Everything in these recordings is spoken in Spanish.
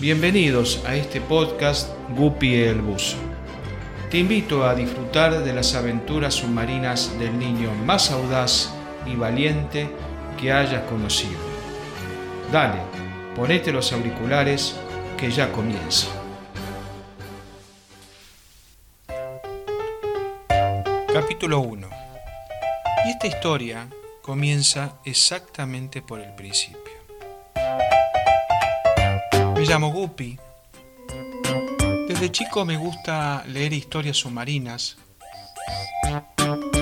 Bienvenidos a este podcast Guppy el Buzo. Te invito a disfrutar de las aventuras submarinas del niño más audaz y valiente que hayas conocido. Dale, ponete los auriculares que ya comienza. Capítulo 1. Y esta historia comienza exactamente por el principio. Me llamo Guppy. Desde chico me gusta leer historias submarinas.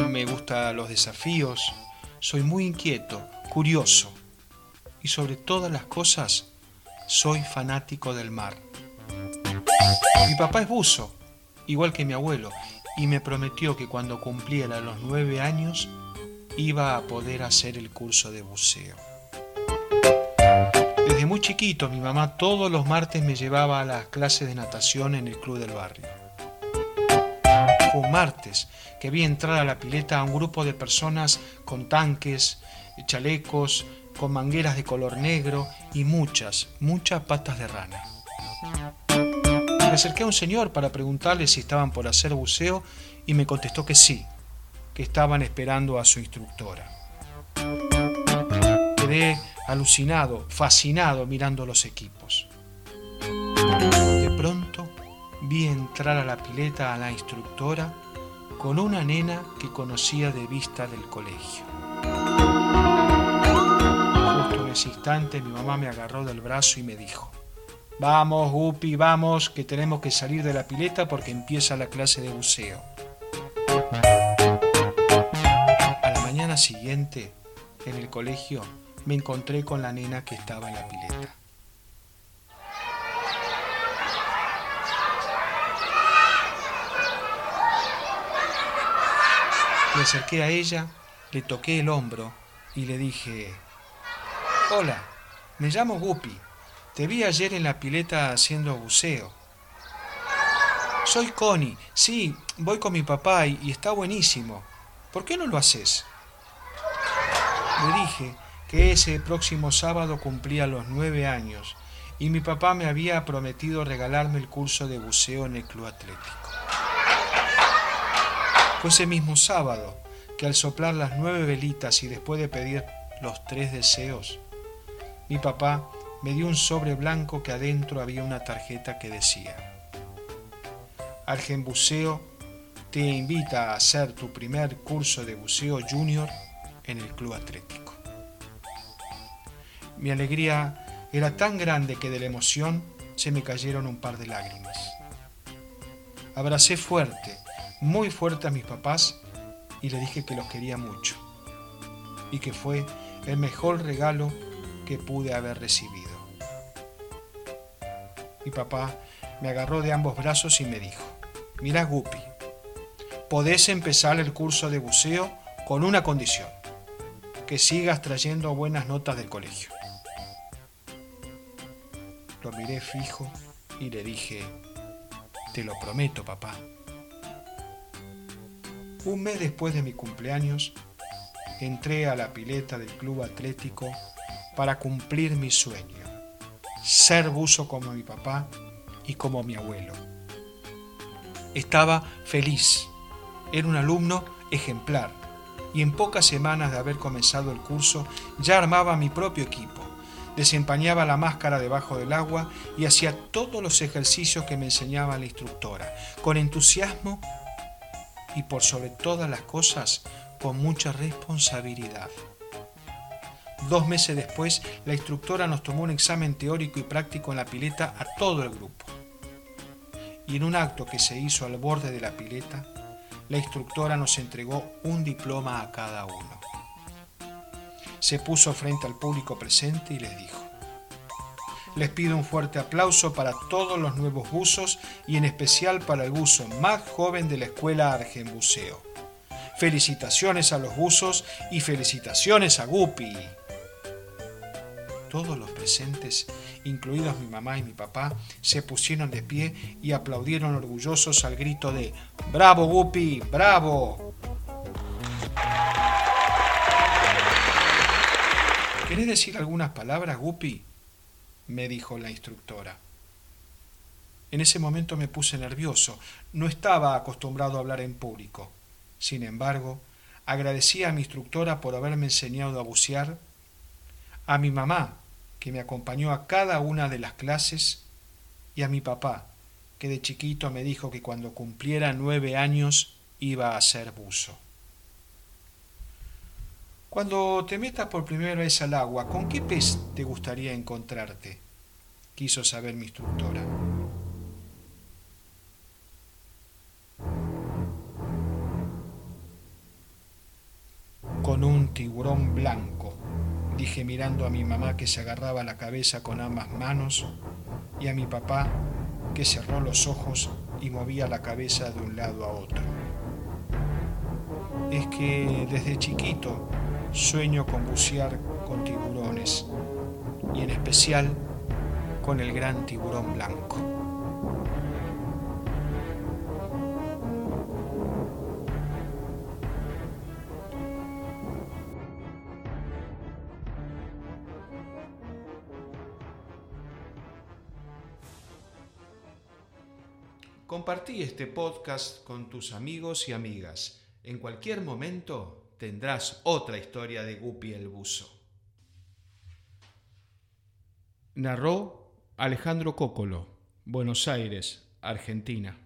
Me gustan los desafíos. Soy muy inquieto, curioso. Y sobre todas las cosas, soy fanático del mar. Mi papá es buzo, igual que mi abuelo, y me prometió que cuando cumpliera los nueve años iba a poder hacer el curso de buceo. Desde muy chiquito mi mamá todos los martes me llevaba a las clases de natación en el club del barrio. Fue un martes que vi entrar a la pileta a un grupo de personas con tanques, chalecos, con mangueras de color negro y muchas, muchas patas de rana. Me acerqué a un señor para preguntarle si estaban por hacer buceo y me contestó que sí, que estaban esperando a su instructora. Quedé alucinado, fascinado mirando los equipos. De pronto vi entrar a la pileta a la instructora con una nena que conocía de vista del colegio. Justo en ese instante mi mamá me agarró del brazo y me dijo, Vamos, Guppy, vamos, que tenemos que salir de la pileta porque empieza la clase de buceo. A la mañana siguiente, en el colegio, me encontré con la nena que estaba en la pileta. Me acerqué a ella, le toqué el hombro y le dije, Hola, me llamo Guppy. Te vi ayer en la pileta haciendo buceo. Soy Connie. Sí, voy con mi papá y, y está buenísimo. ¿Por qué no lo haces? Le dije que ese próximo sábado cumplía los nueve años y mi papá me había prometido regalarme el curso de buceo en el club atlético. Fue ese mismo sábado que al soplar las nueve velitas y después de pedir los tres deseos, mi papá me dio un sobre blanco que adentro había una tarjeta que decía, Argen Buceo te invita a hacer tu primer curso de buceo junior en el club atlético. Mi alegría era tan grande que de la emoción se me cayeron un par de lágrimas. Abracé fuerte, muy fuerte a mis papás y le dije que los quería mucho y que fue el mejor regalo que pude haber recibido. Mi papá me agarró de ambos brazos y me dijo, mira Guppy, podés empezar el curso de buceo con una condición, que sigas trayendo buenas notas del colegio. Lo miré fijo y le dije, te lo prometo, papá. Un mes después de mi cumpleaños, entré a la pileta del club atlético para cumplir mi sueño, ser buzo como mi papá y como mi abuelo. Estaba feliz, era un alumno ejemplar y en pocas semanas de haber comenzado el curso ya armaba mi propio equipo desempeñaba la máscara debajo del agua y hacía todos los ejercicios que me enseñaba la instructora, con entusiasmo y por sobre todas las cosas con mucha responsabilidad. Dos meses después, la instructora nos tomó un examen teórico y práctico en la pileta a todo el grupo. Y en un acto que se hizo al borde de la pileta, la instructora nos entregó un diploma a cada uno se puso frente al público presente y les dijo, les pido un fuerte aplauso para todos los nuevos buzos y en especial para el buzo más joven de la escuela Argenbuceo. Felicitaciones a los buzos y felicitaciones a Guppy. Todos los presentes, incluidos mi mamá y mi papá, se pusieron de pie y aplaudieron orgullosos al grito de ¡Bravo, Guppy! ¡Bravo! ¿Querés decir algunas palabras, Guppy? me dijo la instructora. En ese momento me puse nervioso. No estaba acostumbrado a hablar en público. Sin embargo, agradecí a mi instructora por haberme enseñado a bucear, a mi mamá, que me acompañó a cada una de las clases, y a mi papá, que de chiquito me dijo que cuando cumpliera nueve años iba a ser buzo. Cuando te metas por primera vez al agua, ¿con qué pez te gustaría encontrarte? quiso saber mi instructora. Con un tiburón blanco, dije mirando a mi mamá que se agarraba la cabeza con ambas manos y a mi papá que cerró los ojos y movía la cabeza de un lado a otro. Es que desde chiquito sueño con bucear con tiburones y en especial con el gran tiburón blanco. Compartí este podcast con tus amigos y amigas. En cualquier momento tendrás otra historia de Guppy el buzo. Narró Alejandro Cócolo, Buenos Aires, Argentina.